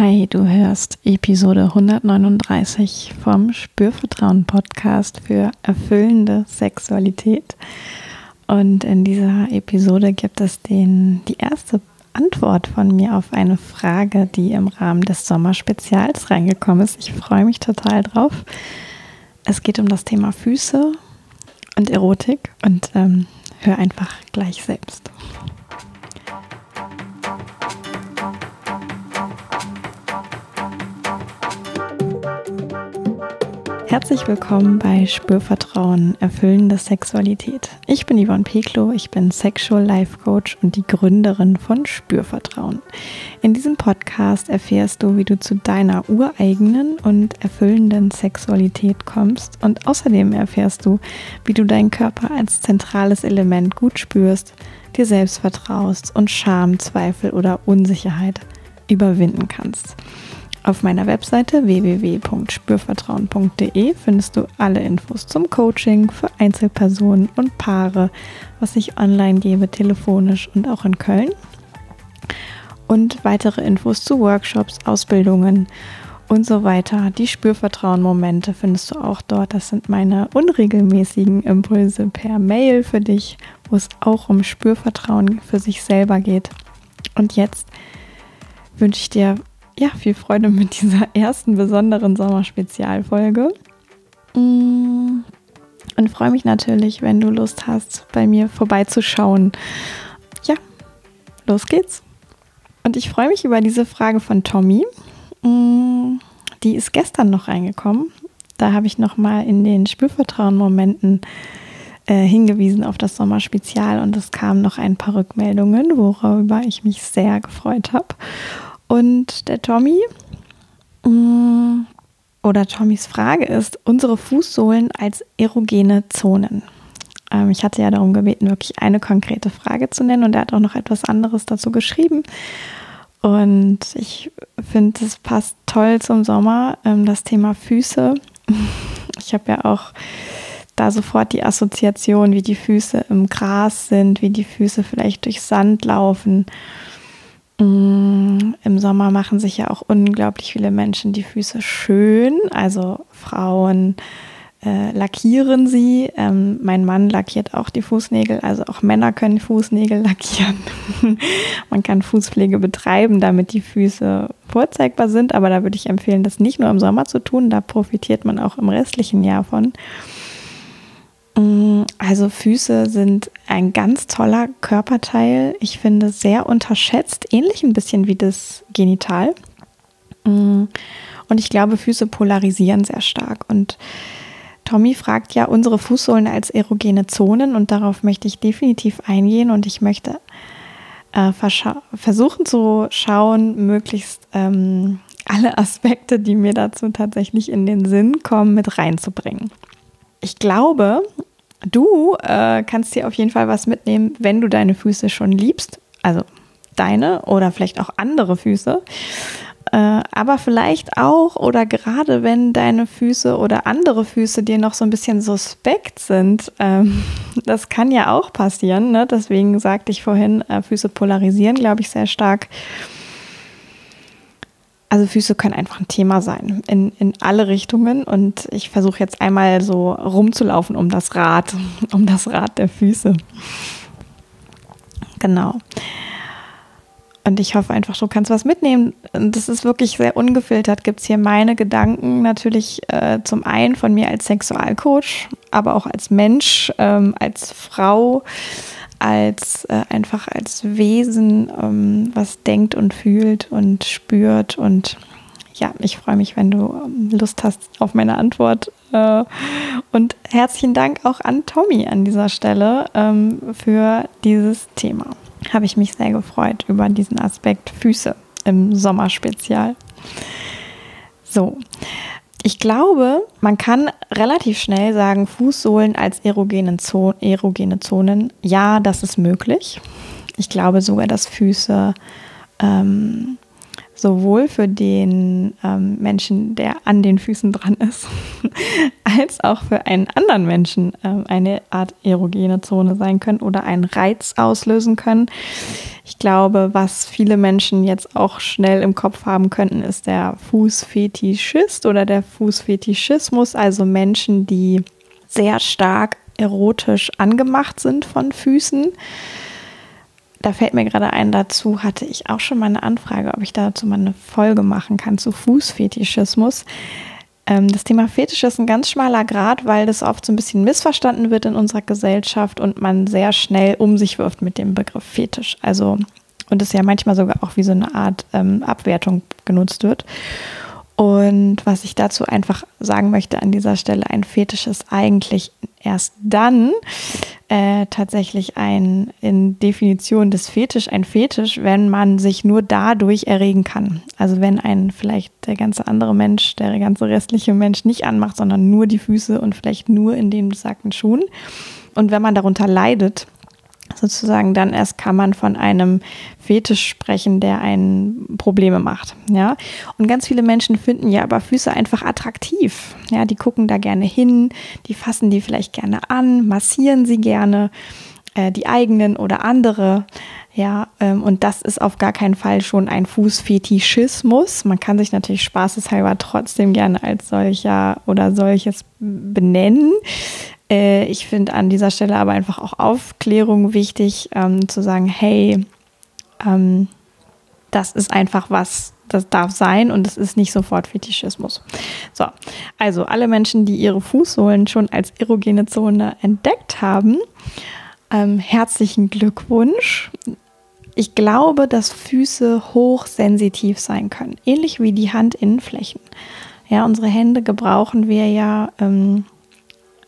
Hi, du hörst Episode 139 vom Spürvertrauen Podcast für erfüllende Sexualität. Und in dieser Episode gibt es den, die erste Antwort von mir auf eine Frage, die im Rahmen des Sommerspezials reingekommen ist. Ich freue mich total drauf. Es geht um das Thema Füße und Erotik und ähm, hör einfach gleich selbst. Herzlich willkommen bei Spürvertrauen, erfüllende Sexualität. Ich bin Yvonne Peklo, ich bin Sexual Life Coach und die Gründerin von Spürvertrauen. In diesem Podcast erfährst du, wie du zu deiner ureigenen und erfüllenden Sexualität kommst und außerdem erfährst du, wie du deinen Körper als zentrales Element gut spürst, dir selbst vertraust und Scham, Zweifel oder Unsicherheit überwinden kannst. Auf meiner Webseite www.spürvertrauen.de findest du alle Infos zum Coaching für Einzelpersonen und Paare, was ich online gebe, telefonisch und auch in Köln. Und weitere Infos zu Workshops, Ausbildungen und so weiter. Die Spürvertrauen-Momente findest du auch dort. Das sind meine unregelmäßigen Impulse per Mail für dich, wo es auch um Spürvertrauen für sich selber geht. Und jetzt wünsche ich dir ja, viel Freude mit dieser ersten besonderen Sommerspezialfolge. Mm, und freue mich natürlich, wenn du Lust hast, bei mir vorbeizuschauen. Ja, los geht's. Und ich freue mich über diese Frage von Tommy. Mm, die ist gestern noch reingekommen. Da habe ich nochmal in den Spürvertrauen-Momenten äh, hingewiesen auf das Sommerspezial und es kamen noch ein paar Rückmeldungen, worüber ich mich sehr gefreut habe. Und der Tommy mm, oder Tommys Frage ist, unsere Fußsohlen als erogene Zonen. Ähm, ich hatte ja darum gebeten, wirklich eine konkrete Frage zu nennen und er hat auch noch etwas anderes dazu geschrieben. Und ich finde, es passt toll zum Sommer, ähm, das Thema Füße. Ich habe ja auch da sofort die Assoziation, wie die Füße im Gras sind, wie die Füße vielleicht durch Sand laufen. Im Sommer machen sich ja auch unglaublich viele Menschen die Füße schön. Also Frauen äh, lackieren sie. Ähm, mein Mann lackiert auch die Fußnägel. Also auch Männer können Fußnägel lackieren. Man kann Fußpflege betreiben, damit die Füße vorzeigbar sind. Aber da würde ich empfehlen, das nicht nur im Sommer zu tun. Da profitiert man auch im restlichen Jahr von. Mm, also Füße sind ein ganz toller Körperteil. Ich finde sehr unterschätzt, ähnlich ein bisschen wie das Genital. Mm, und ich glaube, Füße polarisieren sehr stark. Und Tommy fragt ja unsere Fußsohlen als erogene Zonen und darauf möchte ich definitiv eingehen und ich möchte äh, versuchen zu schauen, möglichst ähm, alle Aspekte, die mir dazu tatsächlich in den Sinn kommen, mit reinzubringen. Ich glaube, du äh, kannst dir auf jeden Fall was mitnehmen, wenn du deine Füße schon liebst. Also deine oder vielleicht auch andere Füße. Äh, aber vielleicht auch oder gerade wenn deine Füße oder andere Füße dir noch so ein bisschen suspekt sind, ähm, das kann ja auch passieren. Ne? Deswegen sagte ich vorhin, äh, Füße polarisieren, glaube ich, sehr stark. Also Füße können einfach ein Thema sein in, in alle Richtungen und ich versuche jetzt einmal so rumzulaufen um das Rad, um das Rad der Füße. Genau. Und ich hoffe einfach, du kannst was mitnehmen. Das ist wirklich sehr ungefiltert. Gibt es hier meine Gedanken natürlich äh, zum einen von mir als Sexualcoach, aber auch als Mensch, ähm, als Frau, als äh, einfach als Wesen, ähm, was denkt und fühlt und spürt. Und ja, ich freue mich, wenn du ähm, Lust hast auf meine Antwort. Äh, und herzlichen Dank auch an Tommy an dieser Stelle ähm, für dieses Thema. Habe ich mich sehr gefreut über diesen Aspekt Füße im Sommerspezial. So, ich glaube, man kann relativ schnell sagen, Fußsohlen als erogene, Zo erogene Zonen, ja, das ist möglich. Ich glaube sogar, dass Füße ähm, sowohl für den ähm, Menschen, der an den Füßen dran ist, als auch für einen anderen Menschen ähm, eine Art erogene Zone sein können oder einen Reiz auslösen können. Ich glaube, was viele Menschen jetzt auch schnell im Kopf haben könnten, ist der Fußfetischist oder der Fußfetischismus, also Menschen, die sehr stark erotisch angemacht sind von Füßen da fällt mir gerade ein, dazu hatte ich auch schon mal eine Anfrage, ob ich dazu mal eine Folge machen kann zu Fußfetischismus. Ähm, das Thema Fetisch ist ein ganz schmaler Grad, weil das oft so ein bisschen missverstanden wird in unserer Gesellschaft und man sehr schnell um sich wirft mit dem Begriff Fetisch. Also, und es ja manchmal sogar auch wie so eine Art ähm, Abwertung genutzt wird. Und was ich dazu einfach sagen möchte an dieser Stelle, ein Fetisch ist eigentlich erst dann äh, tatsächlich ein in Definition des Fetisch ein Fetisch, wenn man sich nur dadurch erregen kann. Also wenn ein vielleicht der ganze andere Mensch, der ganze restliche Mensch nicht anmacht, sondern nur die Füße und vielleicht nur in den besagten Schuhen. Und wenn man darunter leidet, sozusagen, dann erst kann man von einem Fetisch sprechen, der einen Probleme macht. Ja, und ganz viele Menschen finden ja aber Füße einfach attraktiv. Ja, die gucken da gerne hin, die fassen die vielleicht gerne an, massieren sie gerne, äh, die eigenen oder andere. Ja, ähm, und das ist auf gar keinen Fall schon ein Fußfetischismus. Man kann sich natürlich spaßeshalber trotzdem gerne als solcher oder solches benennen. Äh, ich finde an dieser Stelle aber einfach auch Aufklärung wichtig, ähm, zu sagen, hey, ähm, das ist einfach was, das darf sein und es ist nicht sofort Fetischismus. So, also alle Menschen, die ihre Fußsohlen schon als erogene Zone entdeckt haben, ähm, herzlichen Glückwunsch. Ich glaube, dass Füße hochsensitiv sein können, ähnlich wie die Handinnenflächen. Ja, unsere Hände gebrauchen wir ja ähm,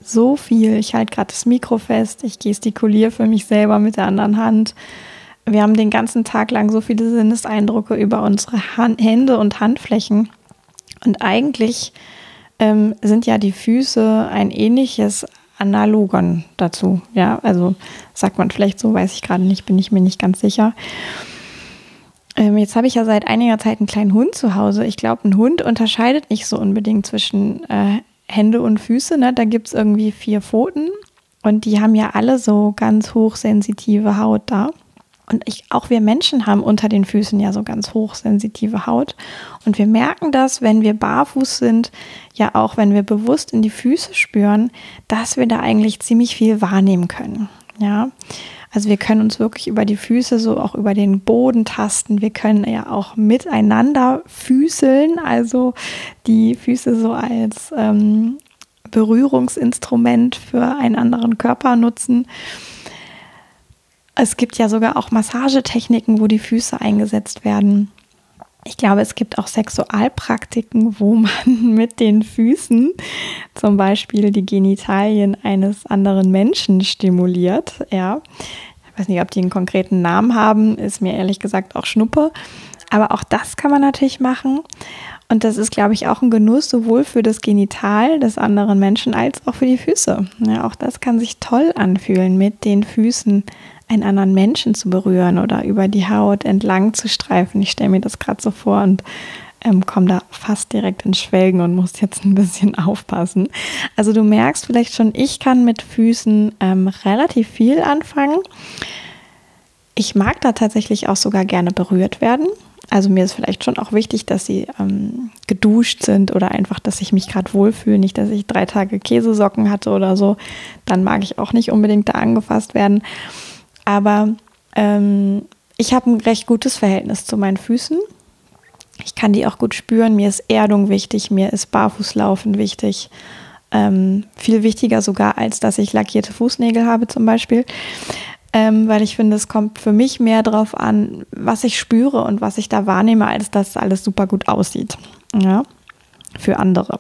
so viel. Ich halte gerade das Mikro fest, ich gestikuliere für mich selber mit der anderen Hand. Wir haben den ganzen Tag lang so viele Sinneseindrücke über unsere Hand, Hände und Handflächen. Und eigentlich ähm, sind ja die Füße ein ähnliches Analogon dazu. Ja, also sagt man vielleicht so, weiß ich gerade nicht, bin ich mir nicht ganz sicher. Ähm, jetzt habe ich ja seit einiger Zeit einen kleinen Hund zu Hause. Ich glaube, ein Hund unterscheidet nicht so unbedingt zwischen äh, Hände und Füße, ne? da gibt es irgendwie vier Pfoten und die haben ja alle so ganz hochsensitive Haut da. Und ich, auch wir Menschen haben unter den Füßen ja so ganz hochsensitive Haut. Und wir merken das, wenn wir barfuß sind, ja auch wenn wir bewusst in die Füße spüren, dass wir da eigentlich ziemlich viel wahrnehmen können. Ja. Also wir können uns wirklich über die Füße so auch über den Boden tasten. Wir können ja auch miteinander füßeln, also die Füße so als ähm, Berührungsinstrument für einen anderen Körper nutzen. Es gibt ja sogar auch Massagetechniken, wo die Füße eingesetzt werden. Ich glaube, es gibt auch Sexualpraktiken, wo man mit den Füßen zum Beispiel die Genitalien eines anderen Menschen stimuliert. Ja, ich weiß nicht, ob die einen konkreten Namen haben, ist mir ehrlich gesagt auch Schnuppe. Aber auch das kann man natürlich machen. Und das ist, glaube ich, auch ein Genuss sowohl für das Genital des anderen Menschen als auch für die Füße. Ja, auch das kann sich toll anfühlen, mit den Füßen einen anderen Menschen zu berühren oder über die Haut entlang zu streifen. Ich stelle mir das gerade so vor und ähm, komme da fast direkt ins Schwelgen und muss jetzt ein bisschen aufpassen. Also du merkst vielleicht schon, ich kann mit Füßen ähm, relativ viel anfangen. Ich mag da tatsächlich auch sogar gerne berührt werden. Also mir ist vielleicht schon auch wichtig, dass sie ähm, geduscht sind oder einfach, dass ich mich gerade wohlfühle. Nicht, dass ich drei Tage Käsesocken hatte oder so. Dann mag ich auch nicht unbedingt da angefasst werden. Aber ähm, ich habe ein recht gutes Verhältnis zu meinen Füßen. Ich kann die auch gut spüren. Mir ist Erdung wichtig, mir ist Barfußlaufen wichtig. Ähm, viel wichtiger sogar, als dass ich lackierte Fußnägel habe zum Beispiel. Ähm, weil ich finde, es kommt für mich mehr darauf an, was ich spüre und was ich da wahrnehme, als dass alles super gut aussieht. Ja, für andere.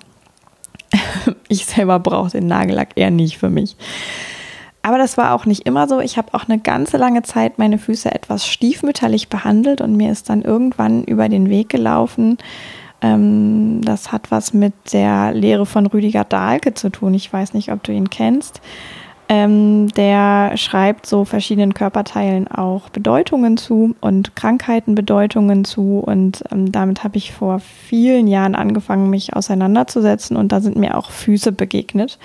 ich selber brauche den Nagellack eher nicht für mich. Aber das war auch nicht immer so. Ich habe auch eine ganze lange Zeit meine Füße etwas stiefmütterlich behandelt und mir ist dann irgendwann über den Weg gelaufen. Ähm, das hat was mit der Lehre von Rüdiger Dahlke zu tun. Ich weiß nicht, ob du ihn kennst. Ähm, der schreibt so verschiedenen Körperteilen auch Bedeutungen zu und Krankheiten Bedeutungen zu. Und ähm, damit habe ich vor vielen Jahren angefangen, mich auseinanderzusetzen. Und da sind mir auch Füße begegnet.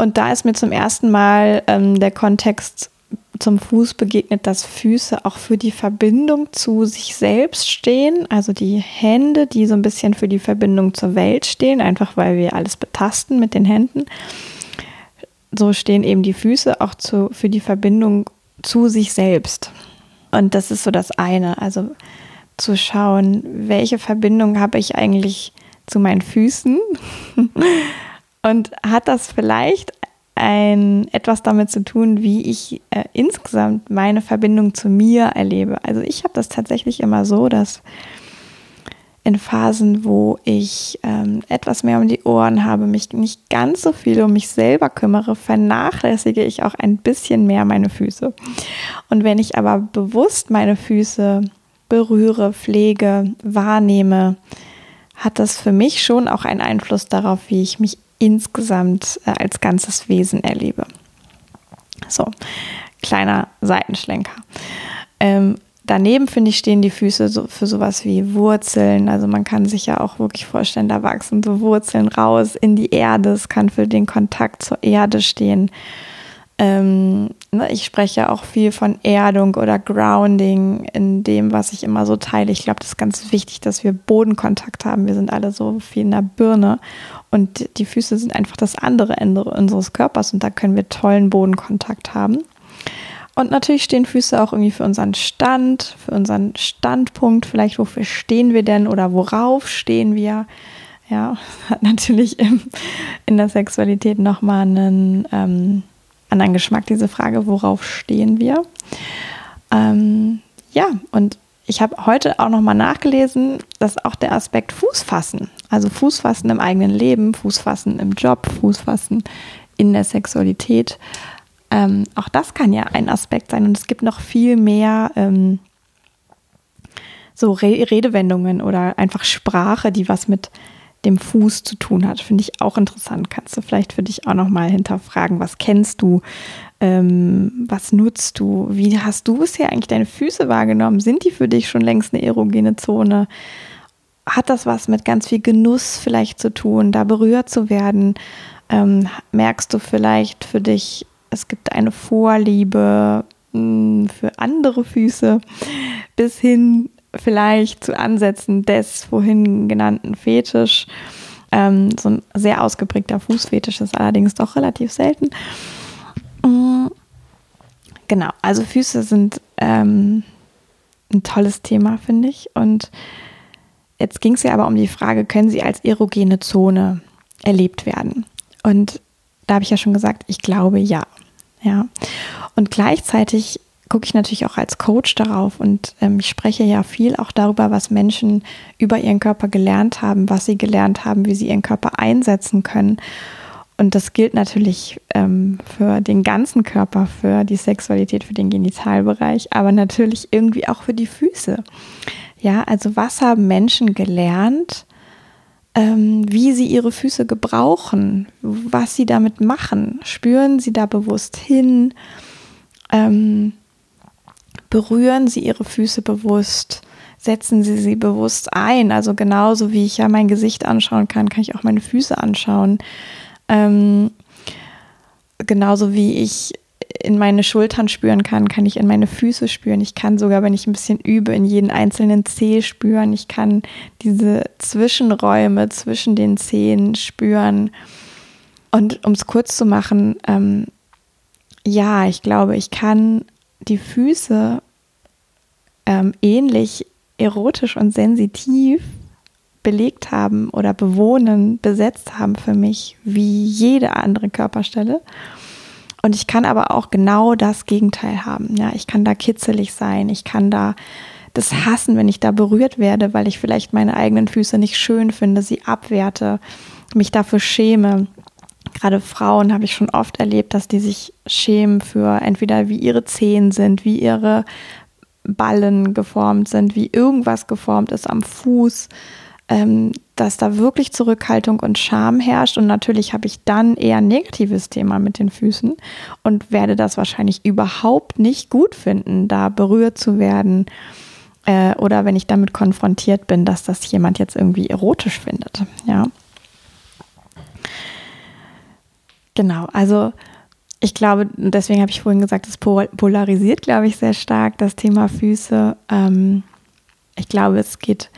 Und da ist mir zum ersten Mal ähm, der Kontext zum Fuß begegnet, dass Füße auch für die Verbindung zu sich selbst stehen. Also die Hände, die so ein bisschen für die Verbindung zur Welt stehen, einfach weil wir alles betasten mit den Händen so stehen eben die Füße auch zu, für die Verbindung zu sich selbst. Und das ist so das eine. Also zu schauen, welche Verbindung habe ich eigentlich zu meinen Füßen? Und hat das vielleicht ein, etwas damit zu tun, wie ich äh, insgesamt meine Verbindung zu mir erlebe? Also ich habe das tatsächlich immer so, dass in Phasen, wo ich ähm, etwas mehr um die Ohren habe, mich nicht ganz so viel um mich selber kümmere, vernachlässige ich auch ein bisschen mehr meine Füße. Und wenn ich aber bewusst meine Füße berühre, pflege, wahrnehme, hat das für mich schon auch einen Einfluss darauf, wie ich mich insgesamt äh, als ganzes Wesen erlebe. So, kleiner Seitenschlenker. Ähm, Daneben, finde ich, stehen die Füße so für sowas wie Wurzeln. Also man kann sich ja auch wirklich vorstellen, da wachsen so Wurzeln raus in die Erde. Es kann für den Kontakt zur Erde stehen. Ähm, ne, ich spreche auch viel von Erdung oder Grounding in dem, was ich immer so teile. Ich glaube, das ist ganz wichtig, dass wir Bodenkontakt haben. Wir sind alle so viel in der Birne und die Füße sind einfach das andere Ende unseres Körpers und da können wir tollen Bodenkontakt haben. Und natürlich stehen Füße auch irgendwie für unseren Stand, für unseren Standpunkt, vielleicht wofür stehen wir denn oder worauf stehen wir. Ja, hat natürlich in der Sexualität nochmal einen ähm, anderen Geschmack, diese Frage, worauf stehen wir. Ähm, ja, und ich habe heute auch nochmal nachgelesen, dass auch der Aspekt Fußfassen, also Fußfassen im eigenen Leben, Fußfassen im Job, Fußfassen in der Sexualität, ähm, auch das kann ja ein Aspekt sein und es gibt noch viel mehr ähm, so Re Redewendungen oder einfach Sprache, die was mit dem Fuß zu tun hat. Finde ich auch interessant. Kannst du vielleicht für dich auch nochmal hinterfragen, was kennst du, ähm, was nutzt du, wie hast du bisher eigentlich deine Füße wahrgenommen? Sind die für dich schon längst eine erogene Zone? Hat das was mit ganz viel Genuss vielleicht zu tun, da berührt zu werden? Ähm, merkst du vielleicht für dich, es gibt eine Vorliebe hm, für andere Füße bis hin vielleicht zu Ansätzen des vorhin genannten Fetisch. Ähm, so ein sehr ausgeprägter Fußfetisch ist allerdings doch relativ selten. Hm, genau, also Füße sind ähm, ein tolles Thema, finde ich. Und jetzt ging es ja aber um die Frage, können sie als erogene Zone erlebt werden? Und da habe ich ja schon gesagt, ich glaube ja. Ja. Und gleichzeitig gucke ich natürlich auch als Coach darauf und ähm, ich spreche ja viel auch darüber, was Menschen über ihren Körper gelernt haben, was sie gelernt haben, wie sie ihren Körper einsetzen können. Und das gilt natürlich ähm, für den ganzen Körper, für die Sexualität, für den Genitalbereich, aber natürlich irgendwie auch für die Füße. Ja, also was haben Menschen gelernt, ähm, wie sie ihre Füße gebrauchen, was sie damit machen. Spüren sie da bewusst hin? Ähm, berühren sie ihre Füße bewusst? Setzen sie sie bewusst ein? Also genauso wie ich ja mein Gesicht anschauen kann, kann ich auch meine Füße anschauen. Ähm, genauso wie ich in meine Schultern spüren kann, kann ich in meine Füße spüren. Ich kann sogar, wenn ich ein bisschen übe, in jeden einzelnen Zeh spüren. Ich kann diese Zwischenräume zwischen den Zehen spüren. Und um es kurz zu machen, ähm, ja, ich glaube, ich kann die Füße ähm, ähnlich erotisch und sensitiv belegt haben oder bewohnen, besetzt haben für mich wie jede andere Körperstelle. Und ich kann aber auch genau das Gegenteil haben. Ja, ich kann da kitzelig sein. Ich kann da das hassen, wenn ich da berührt werde, weil ich vielleicht meine eigenen Füße nicht schön finde, sie abwerte, mich dafür schäme. Gerade Frauen habe ich schon oft erlebt, dass die sich schämen für entweder wie ihre Zehen sind, wie ihre Ballen geformt sind, wie irgendwas geformt ist am Fuß. ähm, dass da wirklich Zurückhaltung und Scham herrscht. Und natürlich habe ich dann eher ein negatives Thema mit den Füßen und werde das wahrscheinlich überhaupt nicht gut finden, da berührt zu werden. Äh, oder wenn ich damit konfrontiert bin, dass das jemand jetzt irgendwie erotisch findet. Ja. Genau, also ich glaube, deswegen habe ich vorhin gesagt, es polarisiert, glaube ich, sehr stark das Thema Füße. Ähm, ich glaube, es geht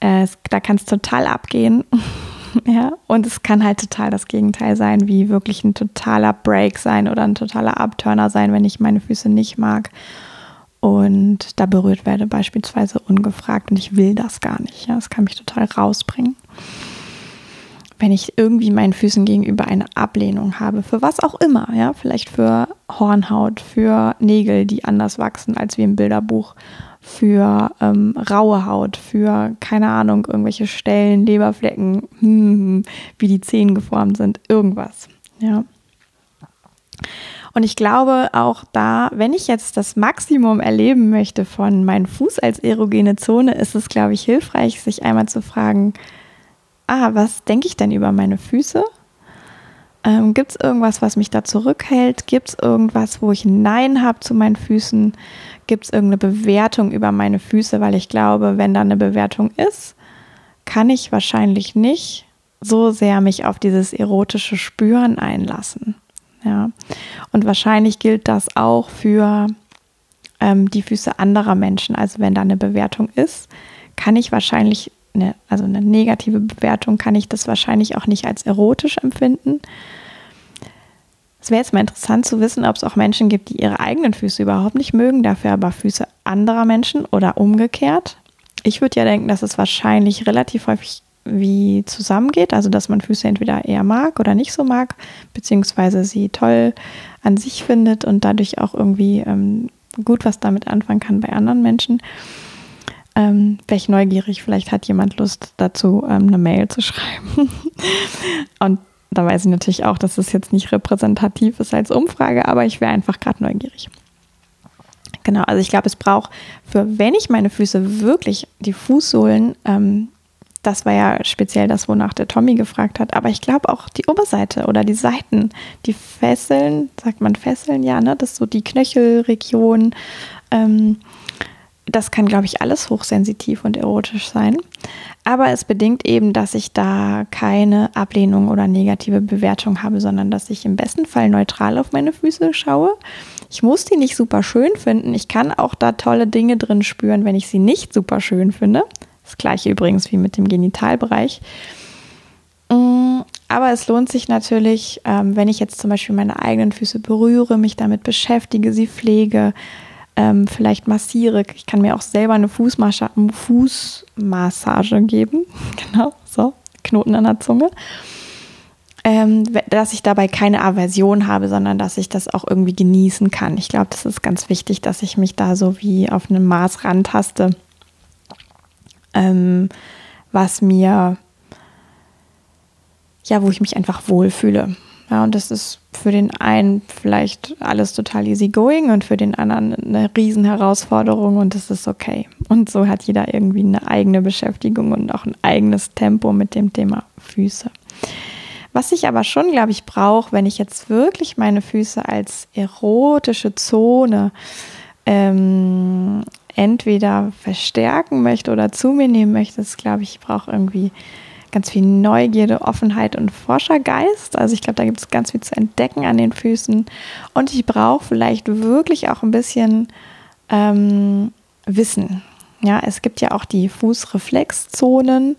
äh, da kann es total abgehen. ja, und es kann halt total das Gegenteil sein, wie wirklich ein totaler Break sein oder ein totaler Abturner sein, wenn ich meine Füße nicht mag und da berührt werde, beispielsweise ungefragt und ich will das gar nicht. Ja, das kann mich total rausbringen. Wenn ich irgendwie meinen Füßen gegenüber eine Ablehnung habe, für was auch immer, ja, vielleicht für Hornhaut, für Nägel, die anders wachsen als wie im Bilderbuch für ähm, raue Haut, für, keine Ahnung, irgendwelche Stellen, Leberflecken, hm, wie die Zehen geformt sind, irgendwas. Ja. Und ich glaube auch da, wenn ich jetzt das Maximum erleben möchte von meinem Fuß als erogene Zone, ist es, glaube ich, hilfreich, sich einmal zu fragen, ah, was denke ich denn über meine Füße? Ähm, Gibt es irgendwas, was mich da zurückhält? Gibt es irgendwas, wo ich Nein habe zu meinen Füßen? Gibt es irgendeine Bewertung über meine Füße? Weil ich glaube, wenn da eine Bewertung ist, kann ich wahrscheinlich nicht so sehr mich auf dieses erotische Spüren einlassen. Ja. Und wahrscheinlich gilt das auch für ähm, die Füße anderer Menschen. Also wenn da eine Bewertung ist, kann ich wahrscheinlich eine, also eine negative Bewertung, kann ich das wahrscheinlich auch nicht als erotisch empfinden. Es wäre jetzt mal interessant zu wissen, ob es auch Menschen gibt, die ihre eigenen Füße überhaupt nicht mögen, dafür aber Füße anderer Menschen oder umgekehrt. Ich würde ja denken, dass es wahrscheinlich relativ häufig wie zusammengeht, also dass man Füße entweder eher mag oder nicht so mag, beziehungsweise sie toll an sich findet und dadurch auch irgendwie ähm, gut was damit anfangen kann bei anderen Menschen. Ähm, Wäre ich neugierig, vielleicht hat jemand Lust dazu, ähm, eine Mail zu schreiben. Und da weiß ich natürlich auch, dass es jetzt nicht repräsentativ ist als Umfrage, aber ich wäre einfach gerade neugierig. Genau, also ich glaube, es braucht für, wenn ich meine Füße wirklich, die Fußsohlen, ähm, das war ja speziell das, wonach der Tommy gefragt hat, aber ich glaube auch die Oberseite oder die Seiten, die Fesseln, sagt man Fesseln, ja, ne, das ist so die Knöchelregion, ähm, das kann, glaube ich, alles hochsensitiv und erotisch sein. Aber es bedingt eben, dass ich da keine Ablehnung oder negative Bewertung habe, sondern dass ich im besten Fall neutral auf meine Füße schaue. Ich muss die nicht super schön finden. Ich kann auch da tolle Dinge drin spüren, wenn ich sie nicht super schön finde. Das gleiche übrigens wie mit dem Genitalbereich. Mm, aber es lohnt sich natürlich, ähm, wenn ich jetzt zum Beispiel meine eigenen Füße berühre, mich damit beschäftige, sie pflege, ähm, vielleicht massiere. Ich kann mir auch selber eine Fußmassage, Fußmassage geben. Genau, so, Knoten an der Zunge. Ähm, dass ich dabei keine Aversion habe, sondern dass ich das auch irgendwie genießen kann. Ich glaube, das ist ganz wichtig, dass ich mich da so wie auf einem Maß rantaste, ähm, was mir, ja, wo ich mich einfach wohlfühle. Ja, und das ist für den einen vielleicht alles total easy going und für den anderen eine Riesenherausforderung und das ist okay. Und so hat jeder irgendwie eine eigene Beschäftigung und auch ein eigenes Tempo mit dem Thema Füße. Was ich aber schon, glaube ich, brauche, wenn ich jetzt wirklich meine Füße als erotische Zone ähm, entweder verstärken möchte oder zu mir nehmen möchte, ist, glaube ich, ich brauche irgendwie ganz viel Neugierde, Offenheit und Forschergeist. Also ich glaube, da gibt es ganz viel zu entdecken an den Füßen. Und ich brauche vielleicht wirklich auch ein bisschen ähm, Wissen. Ja, es gibt ja auch die Fußreflexzonen,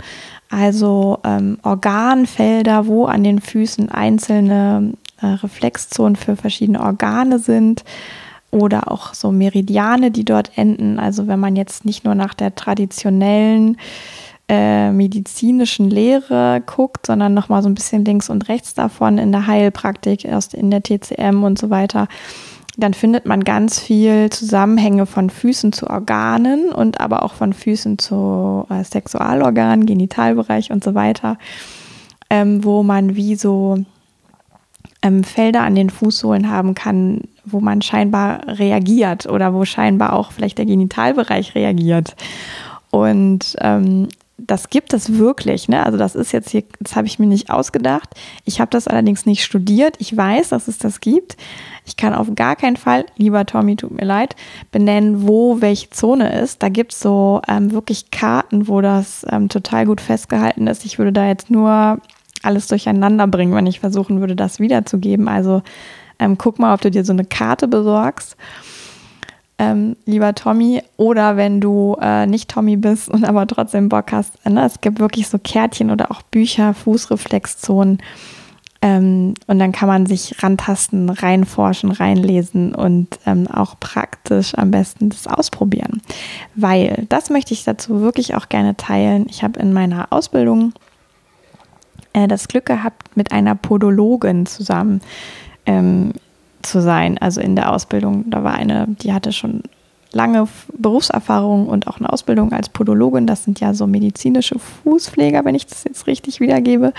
also ähm, Organfelder, wo an den Füßen einzelne äh, Reflexzonen für verschiedene Organe sind oder auch so Meridiane, die dort enden. Also wenn man jetzt nicht nur nach der traditionellen äh, medizinischen Lehre guckt, sondern nochmal so ein bisschen links und rechts davon in der Heilpraktik, erst in der TCM und so weiter, dann findet man ganz viel Zusammenhänge von Füßen zu Organen und aber auch von Füßen zu äh, Sexualorganen, Genitalbereich und so weiter, ähm, wo man wie so ähm, Felder an den Fußsohlen haben kann, wo man scheinbar reagiert oder wo scheinbar auch vielleicht der Genitalbereich reagiert. Und ähm, das gibt es wirklich. Ne? Also das ist jetzt hier, das habe ich mir nicht ausgedacht. Ich habe das allerdings nicht studiert. Ich weiß, dass es das gibt. Ich kann auf gar keinen Fall, lieber Tommy, tut mir leid, benennen, wo welche Zone ist. Da gibt es so ähm, wirklich Karten, wo das ähm, total gut festgehalten ist. Ich würde da jetzt nur alles durcheinander bringen, wenn ich versuchen würde, das wiederzugeben. Also ähm, guck mal, ob du dir so eine Karte besorgst ähm, lieber Tommy, oder wenn du äh, nicht Tommy bist und aber trotzdem Bock hast. Ne? Es gibt wirklich so Kärtchen oder auch Bücher, Fußreflexzonen. Ähm, und dann kann man sich rantasten, reinforschen, reinlesen und ähm, auch praktisch am besten das ausprobieren. Weil, das möchte ich dazu wirklich auch gerne teilen. Ich habe in meiner Ausbildung äh, das Glück gehabt, mit einer Podologin zusammen ähm, zu sein. Also in der Ausbildung, da war eine, die hatte schon lange Berufserfahrung und auch eine Ausbildung als Podologin. Das sind ja so medizinische Fußpfleger, wenn ich das jetzt richtig wiedergebe.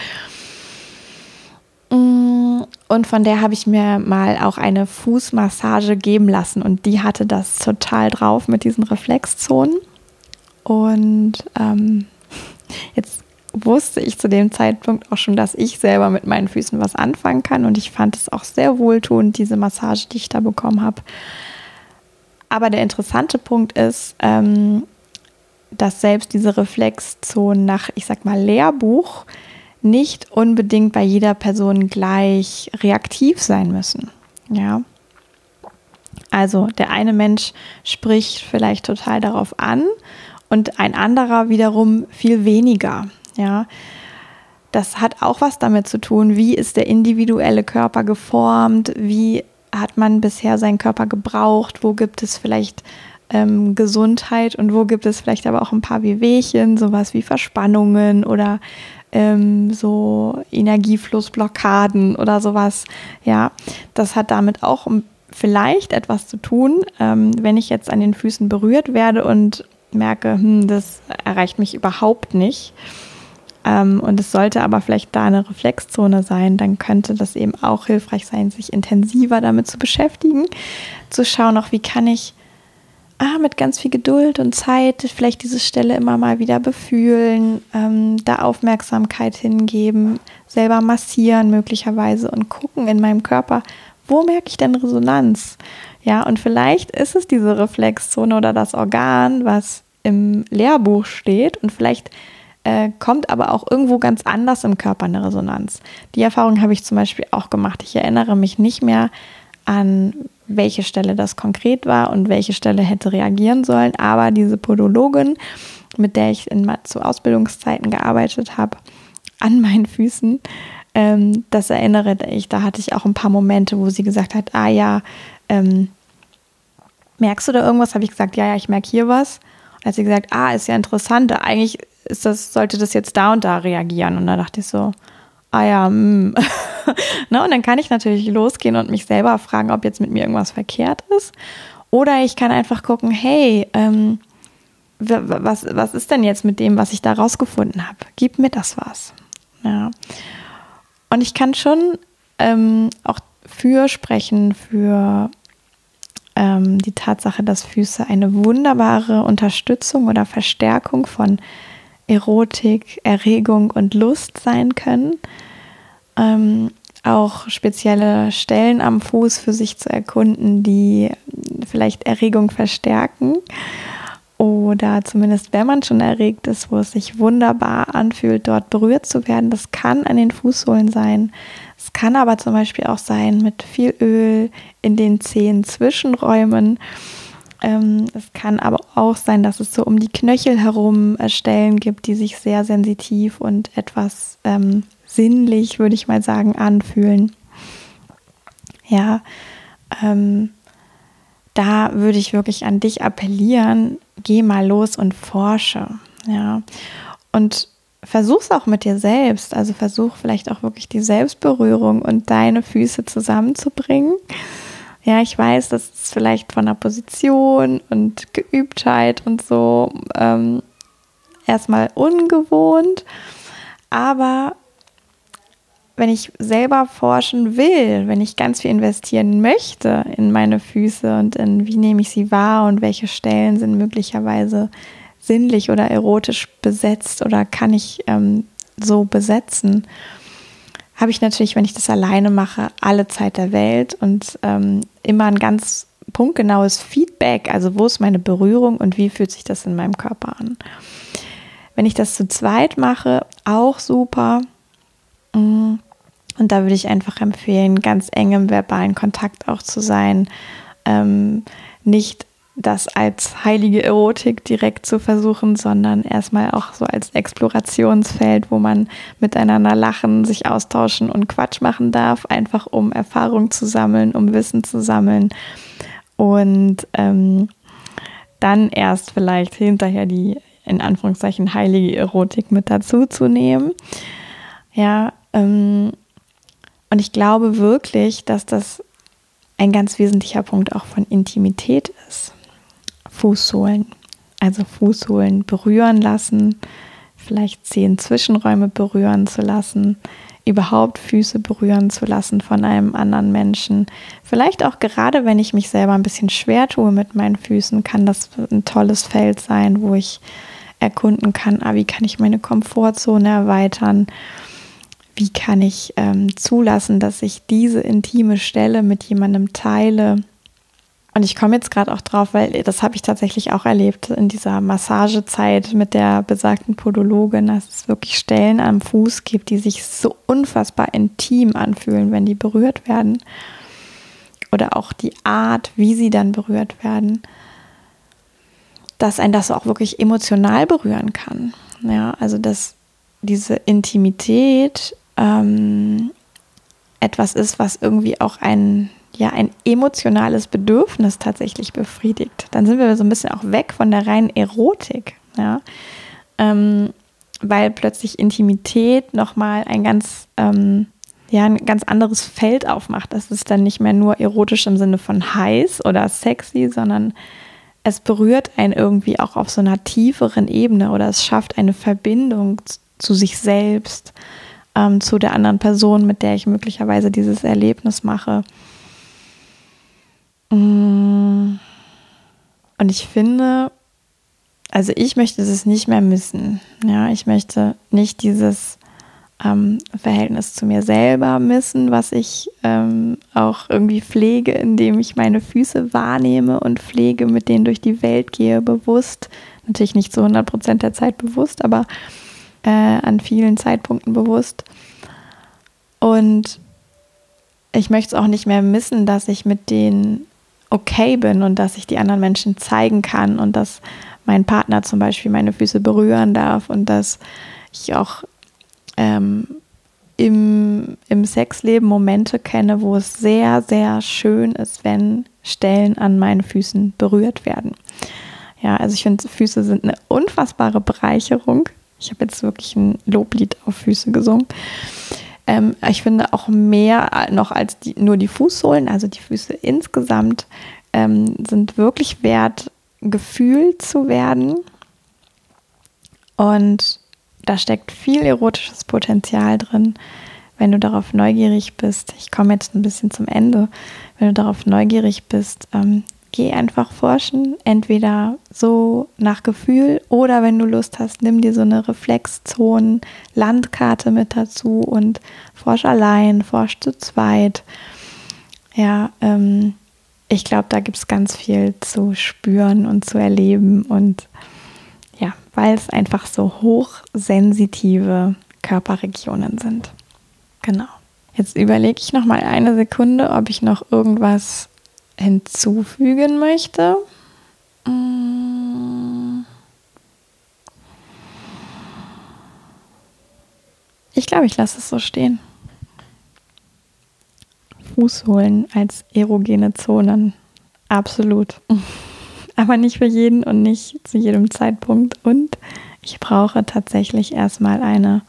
Mm, und von der habe ich mir mal auch eine Fußmassage geben lassen und die hatte das total drauf mit diesen Reflexzonen. Und ähm, jetzt wusste ich zu dem Zeitpunkt auch schon, dass ich selber mit meinen Füßen was anfangen kann. Und ich fand es auch sehr wohltuend, diese Massage, die ich da bekommen habe. Aber der interessante Punkt ist, ähm, dass selbst diese Reflexzonen nach, ich sag mal, Lehrbuch nicht unbedingt bei jeder Person gleich reaktiv sein müssen. Ja. Also der eine Mensch spricht vielleicht total darauf an und ein anderer wiederum viel weniger. Ja, das hat auch was damit zu tun, wie ist der individuelle Körper geformt, wie hat man bisher seinen Körper gebraucht, wo gibt es vielleicht ähm, Gesundheit und wo gibt es vielleicht aber auch ein paar Wehwehchen, sowas wie Verspannungen oder ähm, so Energieflussblockaden oder sowas. Ja, das hat damit auch vielleicht etwas zu tun, ähm, wenn ich jetzt an den Füßen berührt werde und merke, hm, das erreicht mich überhaupt nicht ähm, und es sollte aber vielleicht da eine Reflexzone sein, dann könnte das eben auch hilfreich sein, sich intensiver damit zu beschäftigen, zu schauen, auch wie kann ich ah, mit ganz viel Geduld und Zeit vielleicht diese Stelle immer mal wieder befühlen, ähm, da Aufmerksamkeit hingeben, selber massieren möglicherweise und gucken in meinem Körper, wo merke ich denn Resonanz? Ja, und vielleicht ist es diese Reflexzone oder das Organ, was im Lehrbuch steht und vielleicht äh, kommt aber auch irgendwo ganz anders im Körper eine Resonanz. Die Erfahrung habe ich zum Beispiel auch gemacht. Ich erinnere mich nicht mehr an welche Stelle das konkret war und welche Stelle hätte reagieren sollen, aber diese Podologin, mit der ich in, zu Ausbildungszeiten gearbeitet habe, an meinen Füßen, ähm, das erinnere ich, da hatte ich auch ein paar Momente, wo sie gesagt hat, ah ja, ähm, merkst du da irgendwas? Habe ich gesagt, ja, ja, ich merke hier was. Hat sie gesagt, ah, ist ja interessant, eigentlich ist das, sollte das jetzt da und da reagieren? Und da dachte ich so, ah ja, mm. ne, und dann kann ich natürlich losgehen und mich selber fragen, ob jetzt mit mir irgendwas verkehrt ist. Oder ich kann einfach gucken, hey, ähm, was, was ist denn jetzt mit dem, was ich da rausgefunden habe? Gib mir das was. Ja. Und ich kann schon ähm, auch für sprechen, für ähm, die Tatsache, dass Füße eine wunderbare Unterstützung oder Verstärkung von Erotik, Erregung und Lust sein können. Ähm, auch spezielle Stellen am Fuß für sich zu erkunden, die vielleicht Erregung verstärken. Oder zumindest, wenn man schon erregt ist, wo es sich wunderbar anfühlt, dort berührt zu werden. Das kann an den Fußsohlen sein. Es kann aber zum Beispiel auch sein mit viel Öl in den Zehen Zwischenräumen ähm, es kann aber auch sein, dass es so um die Knöchel herum äh, Stellen gibt, die sich sehr sensitiv und etwas ähm, sinnlich, würde ich mal sagen, anfühlen. Ja, ähm, da würde ich wirklich an dich appellieren, geh mal los und forsche. Ja, und versuch's auch mit dir selbst. Also versuch vielleicht auch wirklich die Selbstberührung und deine Füße zusammenzubringen. Ja, ich weiß, das ist vielleicht von der Position und Geübtheit und so ähm, erstmal ungewohnt, aber wenn ich selber forschen will, wenn ich ganz viel investieren möchte in meine Füße und in wie nehme ich sie wahr und welche Stellen sind möglicherweise sinnlich oder erotisch besetzt oder kann ich ähm, so besetzen, habe ich natürlich, wenn ich das alleine mache, alle Zeit der Welt und ähm, immer ein ganz punktgenaues Feedback, also wo ist meine Berührung und wie fühlt sich das in meinem Körper an. Wenn ich das zu zweit mache, auch super. Mm, und da würde ich einfach empfehlen, ganz eng im verbalen Kontakt auch zu sein. Ähm, nicht das als heilige Erotik direkt zu versuchen, sondern erstmal auch so als Explorationsfeld, wo man miteinander lachen, sich austauschen und Quatsch machen darf, einfach um Erfahrung zu sammeln, um Wissen zu sammeln und ähm, dann erst vielleicht hinterher die in Anführungszeichen heilige Erotik mit dazu zu nehmen. Ja, ähm, und ich glaube wirklich, dass das ein ganz wesentlicher Punkt auch von Intimität ist. Fußsohlen. Also Fußsohlen berühren lassen, vielleicht zehn Zwischenräume berühren zu lassen, überhaupt Füße berühren zu lassen von einem anderen Menschen. Vielleicht auch gerade, wenn ich mich selber ein bisschen schwer tue mit meinen Füßen, kann das ein tolles Feld sein, wo ich erkunden kann, ah, wie kann ich meine Komfortzone erweitern, wie kann ich ähm, zulassen, dass ich diese intime Stelle mit jemandem teile und ich komme jetzt gerade auch drauf, weil das habe ich tatsächlich auch erlebt in dieser Massagezeit mit der besagten Podologin, dass es wirklich Stellen am Fuß gibt, die sich so unfassbar intim anfühlen, wenn die berührt werden. Oder auch die Art, wie sie dann berührt werden, dass ein das auch wirklich emotional berühren kann. Ja, also dass diese Intimität ähm, etwas ist, was irgendwie auch einen ja ein emotionales Bedürfnis tatsächlich befriedigt. Dann sind wir so ein bisschen auch weg von der reinen Erotik, ja, ähm, weil plötzlich Intimität nochmal ein ganz ähm, ja, ein ganz anderes Feld aufmacht. Das ist dann nicht mehr nur erotisch im Sinne von heiß oder sexy, sondern es berührt einen irgendwie auch auf so einer tieferen Ebene oder es schafft eine Verbindung zu sich selbst, ähm, zu der anderen Person, mit der ich möglicherweise dieses Erlebnis mache. Mm. Und ich finde, also ich möchte es nicht mehr missen. Ja, ich möchte nicht dieses ähm, Verhältnis zu mir selber missen, was ich ähm, auch irgendwie pflege, indem ich meine Füße wahrnehme und pflege, mit denen durch die Welt gehe, bewusst. Natürlich nicht zu 100 Prozent der Zeit bewusst, aber äh, an vielen Zeitpunkten bewusst. Und ich möchte es auch nicht mehr missen, dass ich mit den okay bin und dass ich die anderen Menschen zeigen kann und dass mein Partner zum Beispiel meine Füße berühren darf und dass ich auch ähm, im, im Sexleben Momente kenne, wo es sehr, sehr schön ist, wenn Stellen an meinen Füßen berührt werden. Ja, also ich finde, Füße sind eine unfassbare Bereicherung. Ich habe jetzt wirklich ein Loblied auf Füße gesungen. Ähm, ich finde auch mehr noch als die, nur die Fußsohlen, also die Füße insgesamt, ähm, sind wirklich wert, gefühlt zu werden. Und da steckt viel erotisches Potenzial drin, wenn du darauf neugierig bist. Ich komme jetzt ein bisschen zum Ende. Wenn du darauf neugierig bist, ähm, geh einfach forschen, entweder so nach Gefühl oder wenn du Lust hast, nimm dir so eine Reflexzonen-Landkarte mit dazu und forsch allein, forsch zu zweit. Ja, ähm, ich glaube, da gibt es ganz viel zu spüren und zu erleben und ja, weil es einfach so hochsensitive Körperregionen sind. Genau. Jetzt überlege ich noch mal eine Sekunde, ob ich noch irgendwas hinzufügen möchte. Mm. Ich glaube, ich lasse es so stehen. Fußsohlen als erogene Zonen. Absolut. Aber nicht für jeden und nicht zu jedem Zeitpunkt. Und ich brauche tatsächlich erstmal eine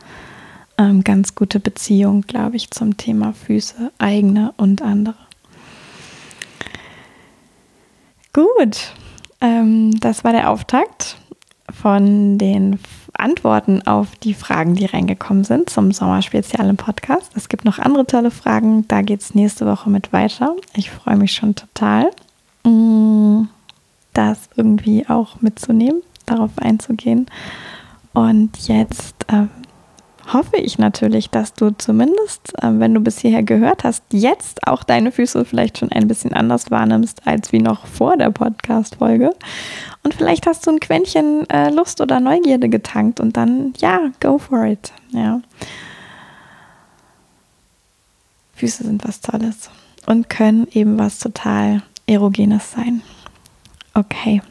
ähm, ganz gute Beziehung, glaube ich, zum Thema Füße, eigene und andere. Gut, ähm, das war der Auftakt von den Antworten auf die Fragen, die reingekommen sind zum Sommerspezial im Podcast. Es gibt noch andere tolle Fragen, da geht es nächste Woche mit weiter. Ich freue mich schon total, mm, das irgendwie auch mitzunehmen. darauf einzugehen. Und jetzt äh, hoffe ich natürlich, dass du zumindest, äh, wenn du bis hierher gehört hast, jetzt auch deine Füße vielleicht schon ein bisschen anders wahrnimmst als wie noch vor der Podcast-Folge. Und vielleicht hast du ein Quäntchen äh, Lust oder Neugierde getankt und dann, ja, go for it. Ja. Füße sind was Tolles und können eben was total Erogenes sein. Okay.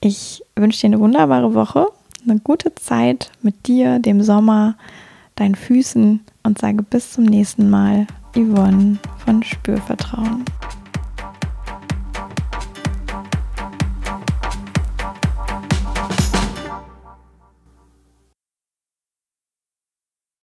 Ich wünsche dir eine wunderbare Woche eine gute Zeit mit dir, dem Sommer, deinen Füßen und sage bis zum nächsten Mal, Yvonne von Spürvertrauen.